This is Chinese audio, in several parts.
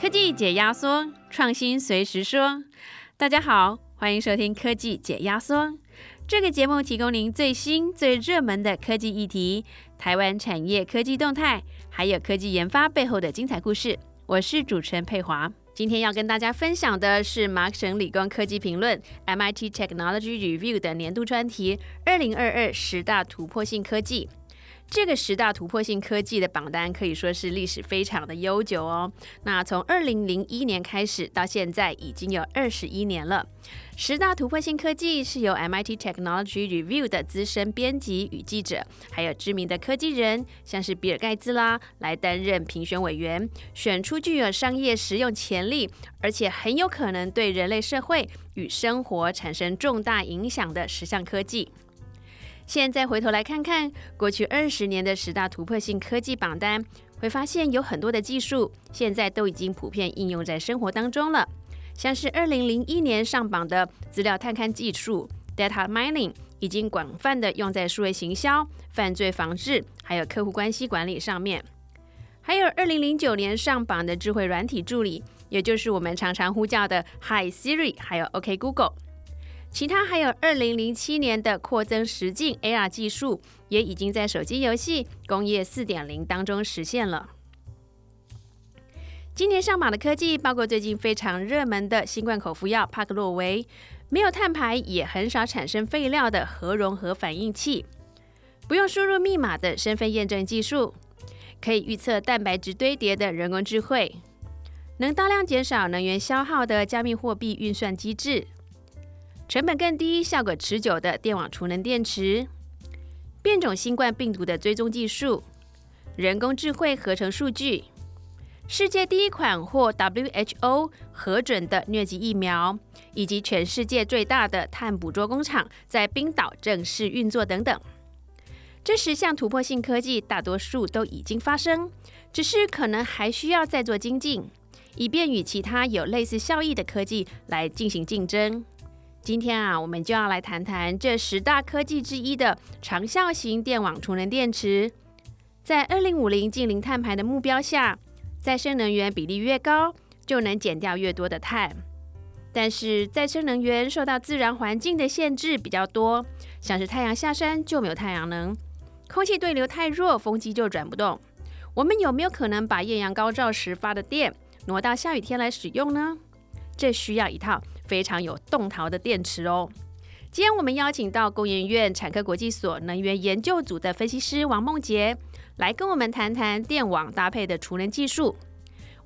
科技解压缩，创新随时说。大家好，欢迎收听科技解压缩。这个节目提供您最新最热门的科技议题、台湾产业科技动态，还有科技研发背后的精彩故事。我是主持人佩华。今天要跟大家分享的是麻省理工科技评论 （MIT Technology Review） 的年度专题——二零二二十大突破性科技。这个十大突破性科技的榜单可以说是历史非常的悠久哦。那从二零零一年开始到现在已经有二十一年了。十大突破性科技是由 MIT Technology Review 的资深编辑与记者，还有知名的科技人，像是比尔盖茨啦，来担任评选委员，选出具有商业实用潜力，而且很有可能对人类社会与生活产生重大影响的十项科技。现在回头来看看过去二十年的十大突破性科技榜单，会发现有很多的技术现在都已经普遍应用在生活当中了。像是二零零一年上榜的资料探勘技术 （data mining） 已经广泛的用在数位行销、犯罪防治还有客户关系管理上面。还有二零零九年上榜的智慧软体助理，也就是我们常常呼叫的 Hi Siri，还有 OK Google。其他还有二零零七年的扩增实境 AR 技术，也已经在手机游戏工业四点零当中实现了。今年上榜的科技包括最近非常热门的新冠口服药帕克洛维，没有碳排也很少产生废料的核融合反应器，不用输入密码的身份验证技术，可以预测蛋白质堆叠的人工智慧，能大量减少能源消耗的加密货币运算机制。成本更低、效果持久的电网储能电池，变种新冠病毒的追踪技术，人工智慧合成数据，世界第一款获 WHO 核准的疟疾疫苗，以及全世界最大的碳捕捉工厂。在冰岛正式运作等等。这十项突破性科技，大多数都已经发生，只是可能还需要再做精进，以便与其他有类似效益的科技来进行竞争。今天啊，我们就要来谈谈这十大科技之一的长效型电网储能电池。在二零五零近零碳排的目标下，再生能源比例越高，就能减掉越多的碳。但是再生能源受到自然环境的限制比较多，像是太阳下山就没有太阳能，空气对流太弱，风机就转不动。我们有没有可能把艳阳高照时发的电挪到下雨天来使用呢？这需要一套。非常有动陶的电池哦。今天我们邀请到工研院产科国际所能源研究组的分析师王梦杰来跟我们谈谈电网搭配的储能技术。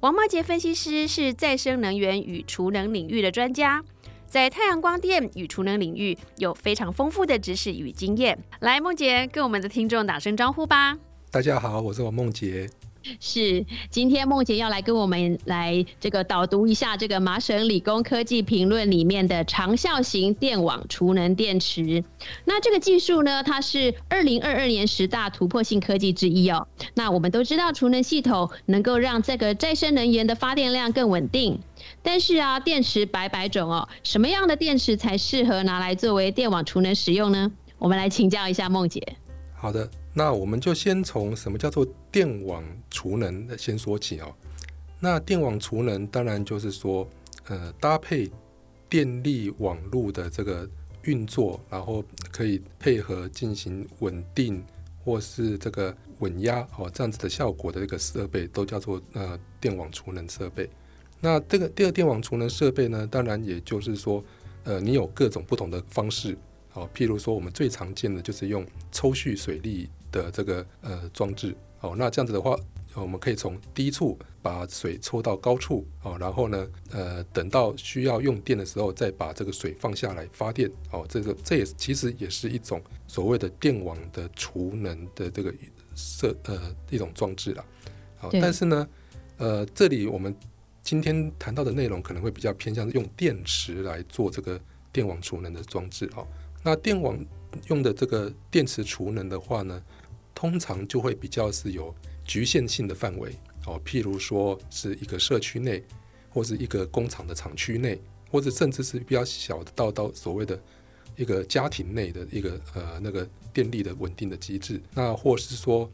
王梦杰分析师是再生能源与储能领域的专家，在太阳光电与储能领域有非常丰富的知识与经验。来，梦杰跟我们的听众打声招呼吧。大家好，我是王梦杰。是，今天梦姐要来跟我们来这个导读一下这个麻省理工科技评论里面的长效型电网储能电池。那这个技术呢，它是二零二二年十大突破性科技之一哦。那我们都知道，储能系统能够让这个再生能源的发电量更稳定。但是啊，电池百百种哦，什么样的电池才适合拿来作为电网储能使用呢？我们来请教一下梦姐。好的。那我们就先从什么叫做电网储能先说起哦。那电网储能当然就是说，呃，搭配电力网络的这个运作，然后可以配合进行稳定或是这个稳压哦这样子的效果的这个设备，都叫做呃电网储能设备。那这个第二电网储能设备呢，当然也就是说，呃，你有各种不同的方式哦，譬如说我们最常见的就是用抽蓄水力。的这个呃装置哦，那这样子的话，我们可以从低处把水抽到高处哦，然后呢，呃，等到需要用电的时候，再把这个水放下来发电哦，这个这也其实也是一种所谓的电网的储能的这个设呃一种装置了。好，但是呢，呃，这里我们今天谈到的内容可能会比较偏向用电池来做这个电网储能的装置哦。那电网用的这个电池储能的话呢？通常就会比较是有局限性的范围。哦，譬如说是一个社区内，或是一个工厂的厂区内，或者甚至是比较小的到到所谓的一个家庭内的一个呃那个电力的稳定的机制，那或是说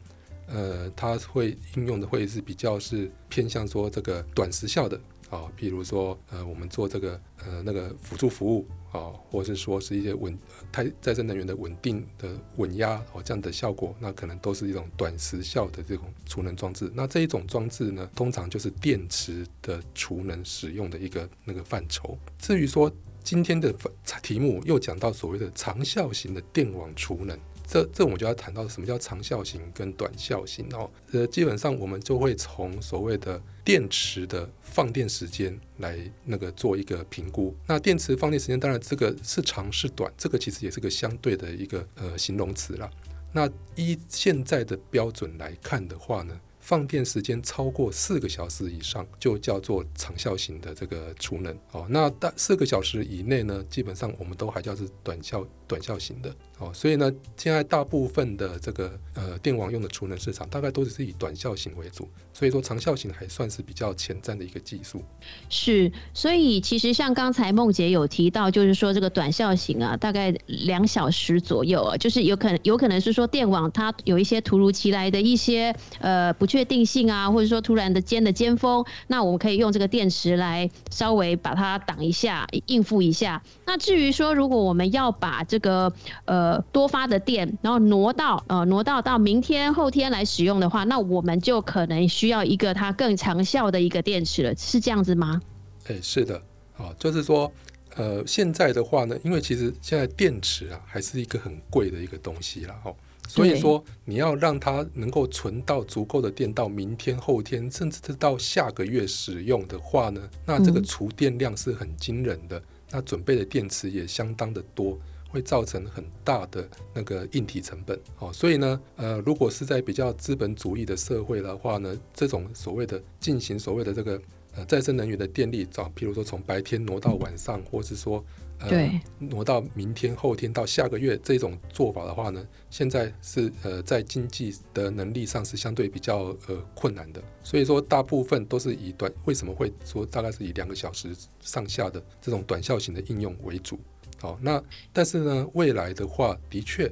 呃，它会应用的会是比较是偏向说这个短时效的啊，比如说呃，我们做这个呃那个辅助服务啊，或者是说是一些稳太再生能源的稳定的稳压哦这样的效果，那可能都是一种短时效的这种储能装置。那这一种装置呢，通常就是电池的储能使用的一个那个范畴。至于说今天的题目又讲到所谓的长效型的电网储能。这这我们就要谈到什么叫长效型跟短效型哦。呃，基本上我们就会从所谓的电池的放电时间来那个做一个评估。那电池放电时间，当然这个是长是短，这个其实也是个相对的一个呃形容词了。那依现在的标准来看的话呢？放电时间超过四个小时以上，就叫做长效型的这个储能哦。那大四个小时以内呢，基本上我们都还叫是短效短效型的哦。所以呢，现在大部分的这个呃电网用的储能市场，大概都只是以短效型为主。所以说长效型还算是比较前瞻的一个技术。是，所以其实像刚才梦姐有提到，就是说这个短效型啊，大概两小时左右啊，就是有可能有可能是说电网它有一些突如其来的一些呃不。确定性啊，或者说突然的尖的尖峰，那我们可以用这个电池来稍微把它挡一下，应付一下。那至于说，如果我们要把这个呃多发的电，然后挪到呃挪到到明天后天来使用的话，那我们就可能需要一个它更长效的一个电池了，是这样子吗？哎，是的，啊，就是说，呃，现在的话呢，因为其实现在电池啊还是一个很贵的一个东西了，哦。所以说，你要让它能够存到足够的电，到明天、后天，甚至是到下个月使用的话呢，那这个储电量是很惊人的。那准备的电池也相当的多，会造成很大的那个硬体成本。哦，所以呢，呃，如果是在比较资本主义的社会的话呢，这种所谓的进行所谓的这个呃再生能源的电力，找譬如说从白天挪到晚上，或是说。对，挪到明天、后天到下个月这种做法的话呢，现在是呃在经济的能力上是相对比较呃困难的，所以说大部分都是以短为什么会说大概是以两个小时上下的这种短效型的应用为主。好，那但是呢，未来的话的确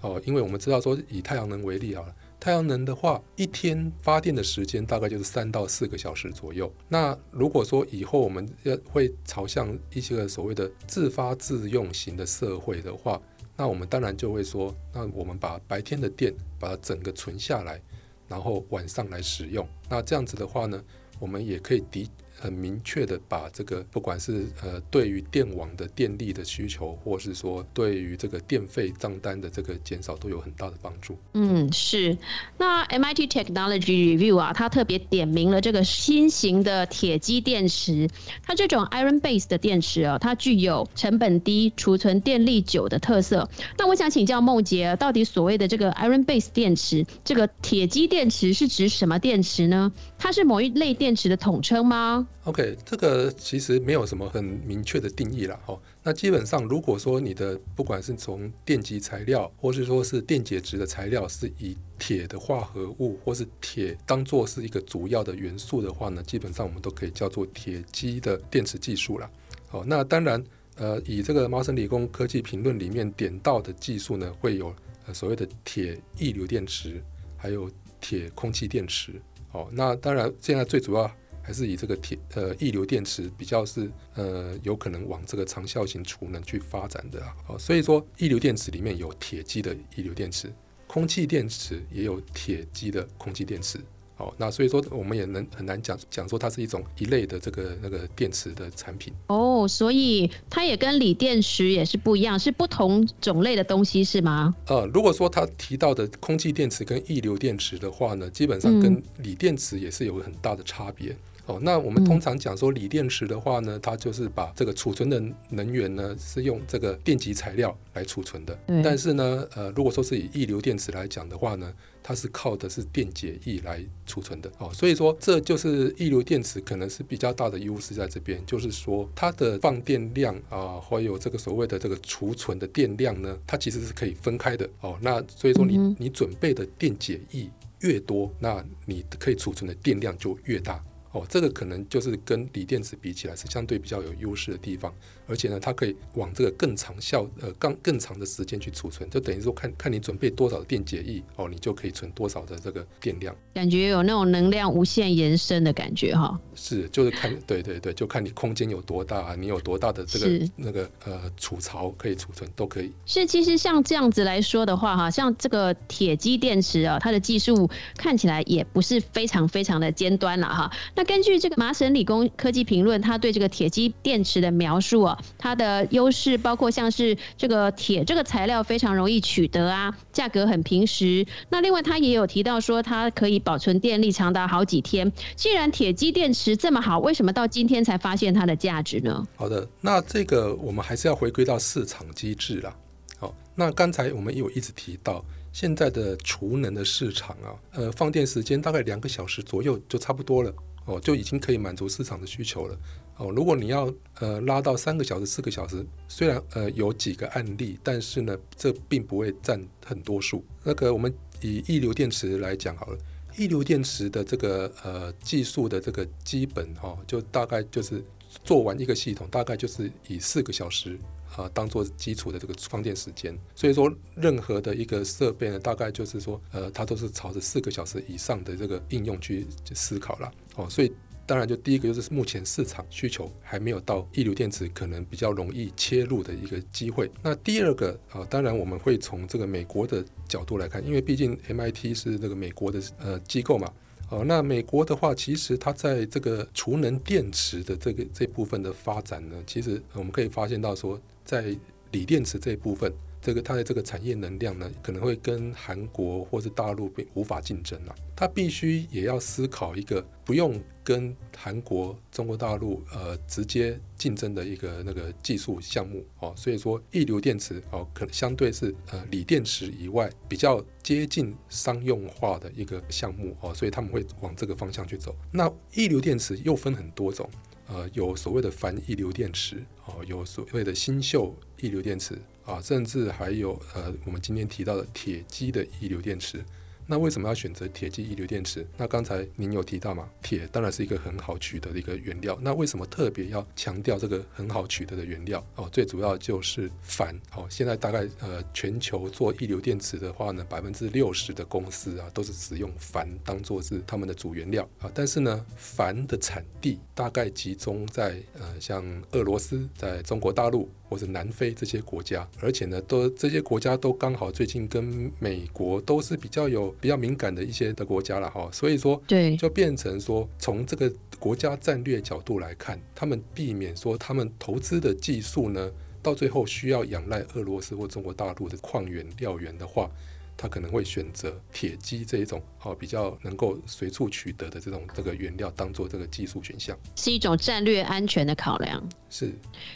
哦，因为我们知道说以太阳能为例好了。太阳能的话，一天发电的时间大概就是三到四个小时左右。那如果说以后我们要会朝向一些个所谓的自发自用型的社会的话，那我们当然就会说，那我们把白天的电把它整个存下来，然后晚上来使用。那这样子的话呢，我们也可以抵。很明确的把这个，不管是呃对于电网的电力的需求，或是说对于这个电费账单的这个减少，都有很大的帮助。嗯，是。那 MIT Technology Review 啊，它特别点名了这个新型的铁基电池。它这种 Iron Base 的电池啊，它具有成本低、储存电力久的特色。那我想请教梦杰，到底所谓的这个 Iron Base 电池，这个铁基电池是指什么电池呢？它是某一类电池的统称吗？OK，这个其实没有什么很明确的定义啦哦。那基本上，如果说你的不管是从电极材料，或是说是电解质的材料，是以铁的化合物或是铁当做是一个主要的元素的话呢，基本上我们都可以叫做铁基的电池技术了。哦，那当然，呃，以这个麻省理工科技评论里面点到的技术呢，会有呃所谓的铁溢流电池，还有铁空气电池。哦，那当然现在最主要。还是以这个铁呃溢流电池比较是呃有可能往这个长效型储能去发展的啊，哦，所以说溢流电池里面有铁基的溢流电池，空气电池也有铁基的空气电池。哦，那所以说我们也能很难讲讲说它是一种一类的这个那个电池的产品。哦，所以它也跟锂电池也是不一样，是不同种类的东西是吗？呃，如果说他提到的空气电池跟溢流电池的话呢，基本上跟锂电池也是有很大的差别。哦，那我们通常讲说锂电池的话呢，它就是把这个储存的能源呢是用这个电极材料来储存的。但是呢，呃，如果说是以液流电池来讲的话呢，它是靠的是电解液来储存的。哦，所以说这就是液流电池可能是比较大的优势在这边，就是说它的放电量啊，还有这个所谓的这个储存的电量呢，它其实是可以分开的。哦，那所以说你你准备的电解液越多，那你可以储存的电量就越大。哦，这个可能就是跟锂电池比起来是相对比较有优势的地方，而且呢，它可以往这个更长效呃更更长的时间去储存，就等于说看看你准备多少的电解液哦，你就可以存多少的这个电量。感觉有那种能量无限延伸的感觉哈。是，就是看对对对，就看你空间有多大，你有多大的这个那个呃储槽可以储存都可以。是，其实像这样子来说的话哈，像这个铁基电池啊，它的技术看起来也不是非常非常的尖端了哈。那根据这个麻省理工科技评论，它对这个铁基电池的描述啊，它的优势包括像是这个铁这个材料非常容易取得啊，价格很平实。那另外它也有提到说，它可以保存电力长达好几天。既然铁基电池这么好，为什么到今天才发现它的价值呢？好的，那这个我们还是要回归到市场机制啦。好，那刚才我们有一直提到。现在的储能的市场啊，呃，放电时间大概两个小时左右就差不多了哦，就已经可以满足市场的需求了哦。如果你要呃拉到三个小时、四个小时，虽然呃有几个案例，但是呢，这并不会占很多数。那个我们以液流电池来讲好了，液流电池的这个呃技术的这个基本哈，就大概就是做完一个系统，大概就是以四个小时。啊，当做基础的这个放电时间，所以说任何的一个设备呢，大概就是说，呃，它都是朝着四个小时以上的这个应用去思考了。哦，所以当然就第一个就是目前市场需求还没有到液流电池可能比较容易切入的一个机会。那第二个啊，当然我们会从这个美国的角度来看，因为毕竟 MIT 是这个美国的呃机构嘛。哦，那美国的话，其实它在这个储能电池的这个这部分的发展呢，其实我们可以发现到说，在锂电池这一部分，这个它的这个产业能量呢，可能会跟韩国或是大陆无法竞争了。它必须也要思考一个不用跟韩国、中国大陆呃直接竞争的一个那个技术项目哦。所以说，液流电池哦，可能相对是呃锂电池以外比较接近商用化的一个项目哦。所以他们会往这个方向去走。那液流电池又分很多种。呃，有所谓的钒液流电池，哦，有所谓的新秀液流电池，啊，甚至还有呃，我们今天提到的铁基的一流电池。那为什么要选择铁基一流电池？那刚才您有提到嘛，铁当然是一个很好取得的一个原料。那为什么特别要强调这个很好取得的原料？哦，最主要就是钒。哦，现在大概呃，全球做一流电池的话呢，百分之六十的公司啊，都是使用钒当做是他们的主原料啊。但是呢，钒的产地大概集中在呃，像俄罗斯，在中国大陆。或者南非这些国家，而且呢，都这些国家都刚好最近跟美国都是比较有比较敏感的一些的国家了哈，所以说，对，就变成说，从这个国家战略角度来看，他们避免说他们投资的技术呢，到最后需要仰赖俄罗斯或中国大陆的矿源料源的话。他可能会选择铁基这一种哦，比较能够随处取得的这种这个原料，当做这个技术选项，是一种战略安全的考量。是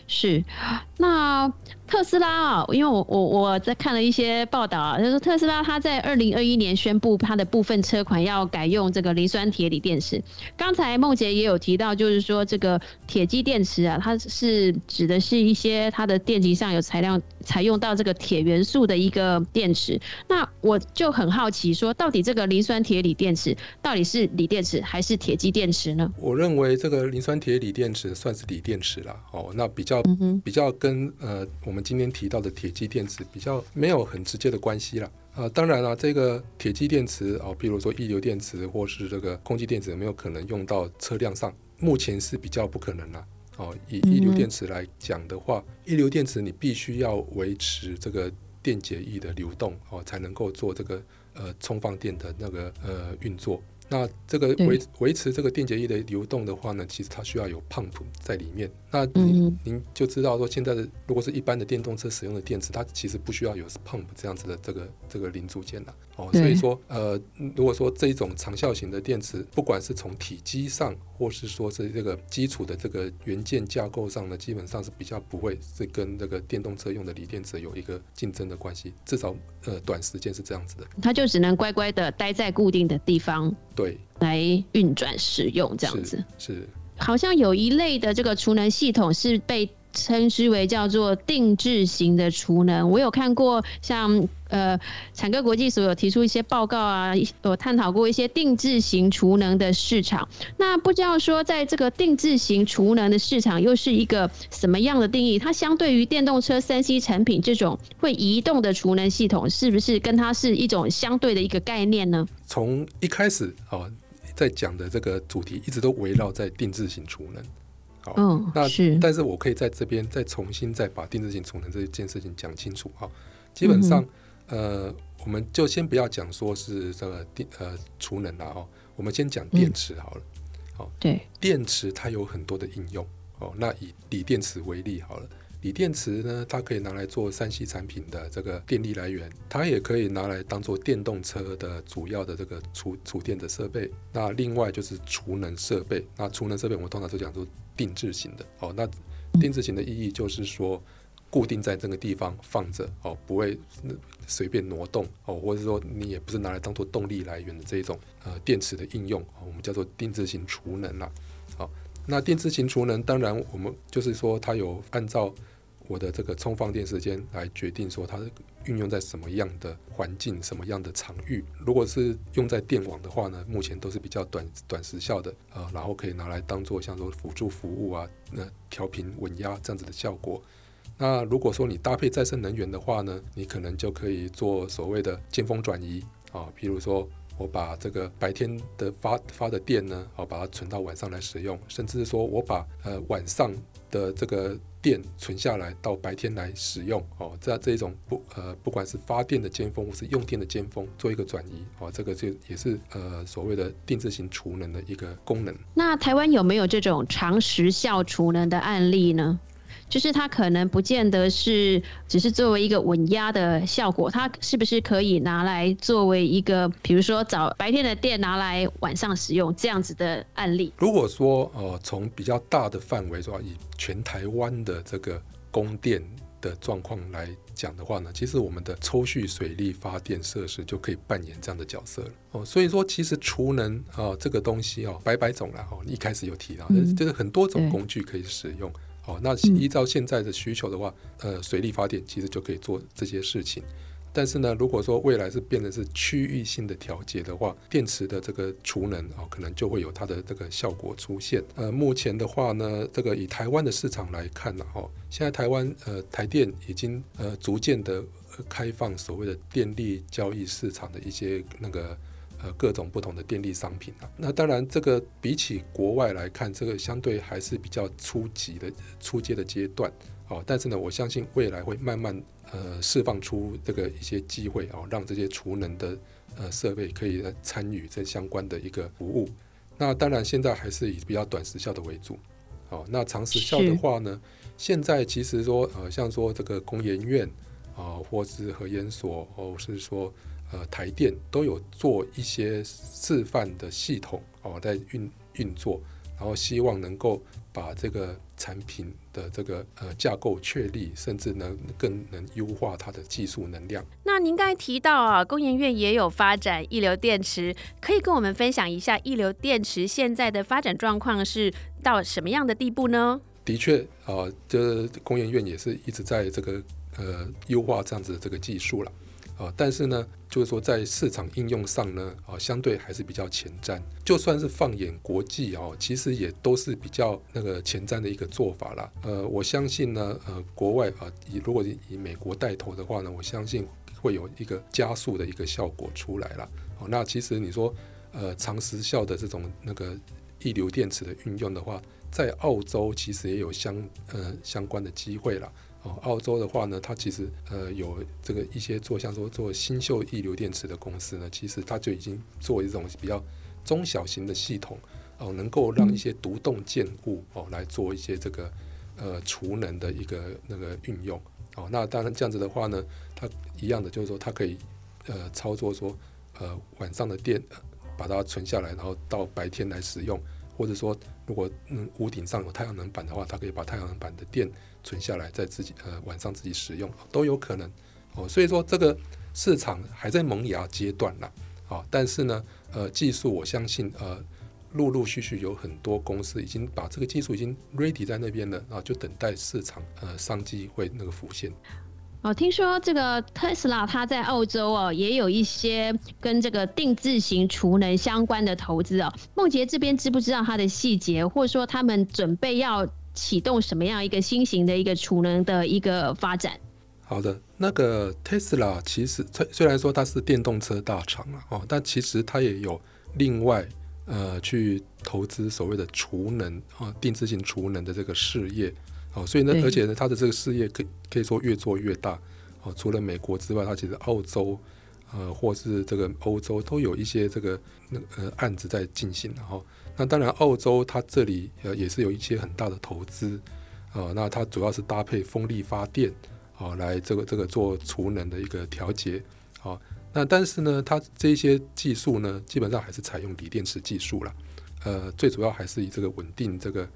是，那特斯拉啊，因为我我我在看了一些报道啊，就说特斯拉它在二零二一年宣布它的部分车款要改用这个磷酸铁锂电池。刚才梦洁也有提到，就是说这个铁基电池啊，它是指的是一些它的电极上有材料采用到这个铁元素的一个电池。那我就很好奇，说到底这个磷酸铁锂电池到底是锂电池还是铁基电池呢？我认为这个磷酸铁锂电池算是锂电池了。哦，那比较比较跟呃我们今天提到的铁基电池比较没有很直接的关系了。呃，当然了，这个铁基电池哦，比如说一流电池或是这个空气电池，有没有可能用到车辆上？目前是比较不可能了。哦，以一流电池来讲的话，一流电池你必须要维持这个。电解液的流动哦，才能够做这个呃充放电的那个呃运作。那这个维维持这个电解液的流动的话呢，其实它需要有 pump 在里面。那您您就知道说，现在的如果是一般的电动车使用的电池，它其实不需要有 pump 这样子的这个这个零组件了。哦，所以说呃，如果说这一种长效型的电池，不管是从体积上，或是说是这个基础的这个元件架构上呢，基本上是比较不会是跟那个电动车用的锂电池有一个竞争的关系。至少呃，短时间是这样子的。它就只能乖乖的待在固定的地方。对，来运转使用这样子是，好像有一类的这个储能系统是被称之为叫做定制型的储能。我有看过像呃产科国际所有提出一些报告啊，有探讨过一些定制型储能的市场。那不知道说在这个定制型储能的市场又是一个什么样的定义？它相对于电动车三 C 产品这种会移动的储能系统，是不是跟它是一种相对的一个概念呢？从一开始啊。在讲的这个主题一直都围绕在定制型储能，好，那是，但是我可以在这边再重新再把定制型储能这一件事情讲清楚哈。基本上，呃，我们就先不要讲说是这个电呃储能了哦，我们先讲电池好了。好，对，电池它有很多的应用哦。那以锂电池为例好了。锂电池呢，它可以拿来做三 C 产品的这个电力来源，它也可以拿来当做电动车的主要的这个储储电的设备。那另外就是储能设备，那储能设备我们通常都讲做定制型的。哦，那定制型的意义就是说，固定在这个地方放着，哦，不会随便挪动，哦，或者说你也不是拿来当做动力来源的这一种呃电池的应用，我们叫做定制型储能啦。好，那定制型储能当然我们就是说它有按照我的这个充放电时间来决定说它运用在什么样的环境、什么样的场域。如果是用在电网的话呢，目前都是比较短短时效的啊，然后可以拿来当做像说辅助服务啊，那调频稳压这样子的效果。那如果说你搭配再生能源的话呢，你可能就可以做所谓的尖峰转移啊，譬如说我把这个白天的发发的电呢，好把它存到晚上来使用，甚至是说我把呃晚上的这个电存下来到白天来使用哦，这这一种不呃，不管是发电的尖峰或是用电的尖峰，做一个转移哦，这个就也是呃所谓的定制型储能的一个功能。那台湾有没有这种长时效储能的案例呢？就是它可能不见得是只是作为一个稳压的效果，它是不是可以拿来作为一个，比如说早白天的电拿来晚上使用这样子的案例？如果说呃从比较大的范围说以全台湾的这个供电的状况来讲的话呢，其实我们的抽蓄水力发电设施就可以扮演这样的角色了哦。所以说其实储能啊这个东西哦，百百种了哦，一开始有提到，就是很多种工具可以使用。好，那依照现在的需求的话，呃，水力发电其实就可以做这些事情。但是呢，如果说未来是变成是区域性的调节的话，电池的这个储能啊，可能就会有它的这个效果出现。呃，目前的话呢，这个以台湾的市场来看呢，哈，现在台湾呃台电已经呃逐渐的开放所谓的电力交易市场的一些那个。呃，各种不同的电力商品啊，那当然这个比起国外来看，这个相对还是比较初级的、初阶的阶段，哦，但是呢，我相信未来会慢慢呃释放出这个一些机会哦，让这些储能的呃设备可以参与这相关的一个服务。那当然现在还是以比较短时效的为主，哦，那长时效的话呢，现在其实说呃，像说这个工研院啊，或是核研所，或是说。呃，台电都有做一些示范的系统哦，在运运作，然后希望能够把这个产品的这个呃架构确立，甚至能更能优化它的技术能量。那您刚才提到啊，工研院也有发展一流电池，可以跟我们分享一下一流电池现在的发展状况是到什么样的地步呢？的确啊，这工研院也是一直在这个呃优化这样子的这个技术了。啊，但是呢，就是说在市场应用上呢，啊，相对还是比较前瞻。就算是放眼国际哦，其实也都是比较那个前瞻的一个做法啦。呃，我相信呢，呃，国外啊，以如果以美国带头的话呢，我相信会有一个加速的一个效果出来了。哦，那其实你说，呃，长时效的这种那个一流电池的运用的话，在澳洲其实也有相呃相关的机会了。哦，澳洲的话呢，它其实呃有这个一些做像说做新秀溢流电池的公司呢，其实它就已经做一种比较中小型的系统哦，能够让一些独栋建物哦来做一些这个呃储能的一个那个运用哦。那当然这样子的话呢，它一样的就是说它可以呃操作说呃晚上的电把它存下来，然后到白天来使用，或者说如果嗯屋顶上有太阳能板的话，它可以把太阳能板的电。存下来，在自己呃晚上自己使用都有可能哦，所以说这个市场还在萌芽阶段啦，啊，但是呢，呃，技术我相信呃，陆陆续续有很多公司已经把这个技术已经 ready 在那边了啊，就等待市场呃商机会那个浮现。哦，听说这个特斯拉它在澳洲哦，也有一些跟这个定制型储能相关的投资哦。梦杰这边知不知道它的细节，或者说他们准备要启动什么样一个新型的一个储能的一个发展？好的，那个特斯拉其实虽虽然说它是电动车大厂了哦，但其实它也有另外呃去投资所谓的储能啊定制型储能的这个事业。哦，所以呢，而且呢，它的这个事业可可以说越做越大。哦，除了美国之外，它其实澳洲，呃，或是这个欧洲都有一些这个那呃案子在进行的哈。那当然，澳洲它这里呃也是有一些很大的投资。啊，那它主要是搭配风力发电，啊，来这个这个做储能的一个调节。啊，那但是呢，它这些技术呢，基本上还是采用锂电池技术了。呃，最主要还是以这个稳定这个。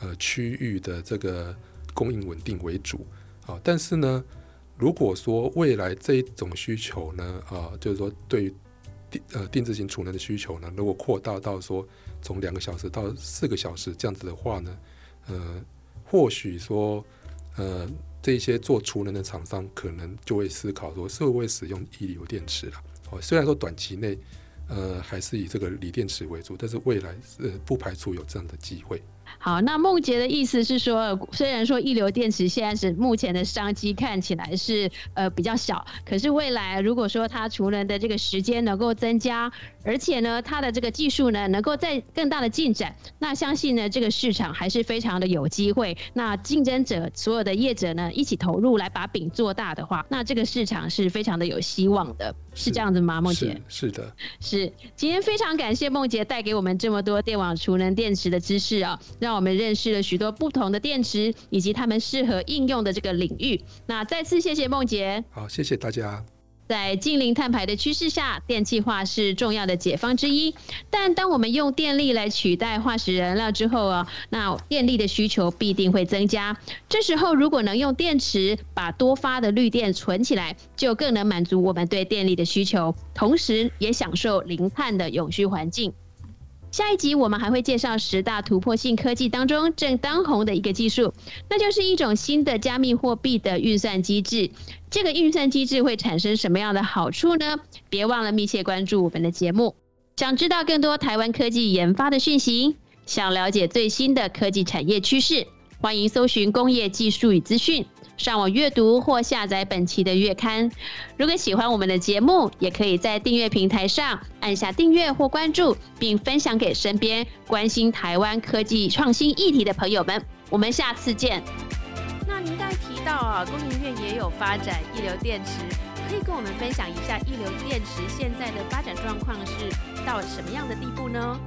呃，区域的这个供应稳定为主啊，但是呢，如果说未来这一种需求呢，啊，就是说对于定呃定制型储能的需求呢，如果扩大到说从两个小时到四个小时这样子的话呢，呃，或许说呃这些做储能的厂商可能就会思考说，是会使用液流电池了？哦，虽然说短期内呃还是以这个锂电池为主，但是未来呃不排除有这样的机会。好，那梦杰的意思是说，虽然说一流电池现在是目前的商机看起来是呃比较小，可是未来如果说它储能的这个时间能够增加，而且呢它的这个技术呢能够在更大的进展，那相信呢这个市场还是非常的有机会。那竞争者所有的业者呢一起投入来把饼做大的话，那这个市场是非常的有希望的，是这样子吗？梦杰是的，是今天非常感谢梦杰带给我们这么多电网储能电池的知识啊。让我们认识了许多不同的电池以及它们适合应用的这个领域。那再次谢谢梦杰，好，谢谢大家。在近零碳排的趋势下，电气化是重要的解方之一。但当我们用电力来取代化石燃料之后啊，那电力的需求必定会增加。这时候如果能用电池把多发的绿电存起来，就更能满足我们对电力的需求，同时也享受零碳的永续环境。下一集我们还会介绍十大突破性科技当中正当红的一个技术，那就是一种新的加密货币的运算机制。这个运算机制会产生什么样的好处呢？别忘了密切关注我们的节目。想知道更多台湾科技研发的讯息，想了解最新的科技产业趋势，欢迎搜寻工业技术与资讯。上网阅读或下载本期的月刊。如果喜欢我们的节目，也可以在订阅平台上按下订阅或关注，并分享给身边关心台湾科技创新议题的朋友们。我们下次见。那您刚才提到啊，工研院也有发展一流电池，可以跟我们分享一下一流电池现在的发展状况是到什么样的地步呢？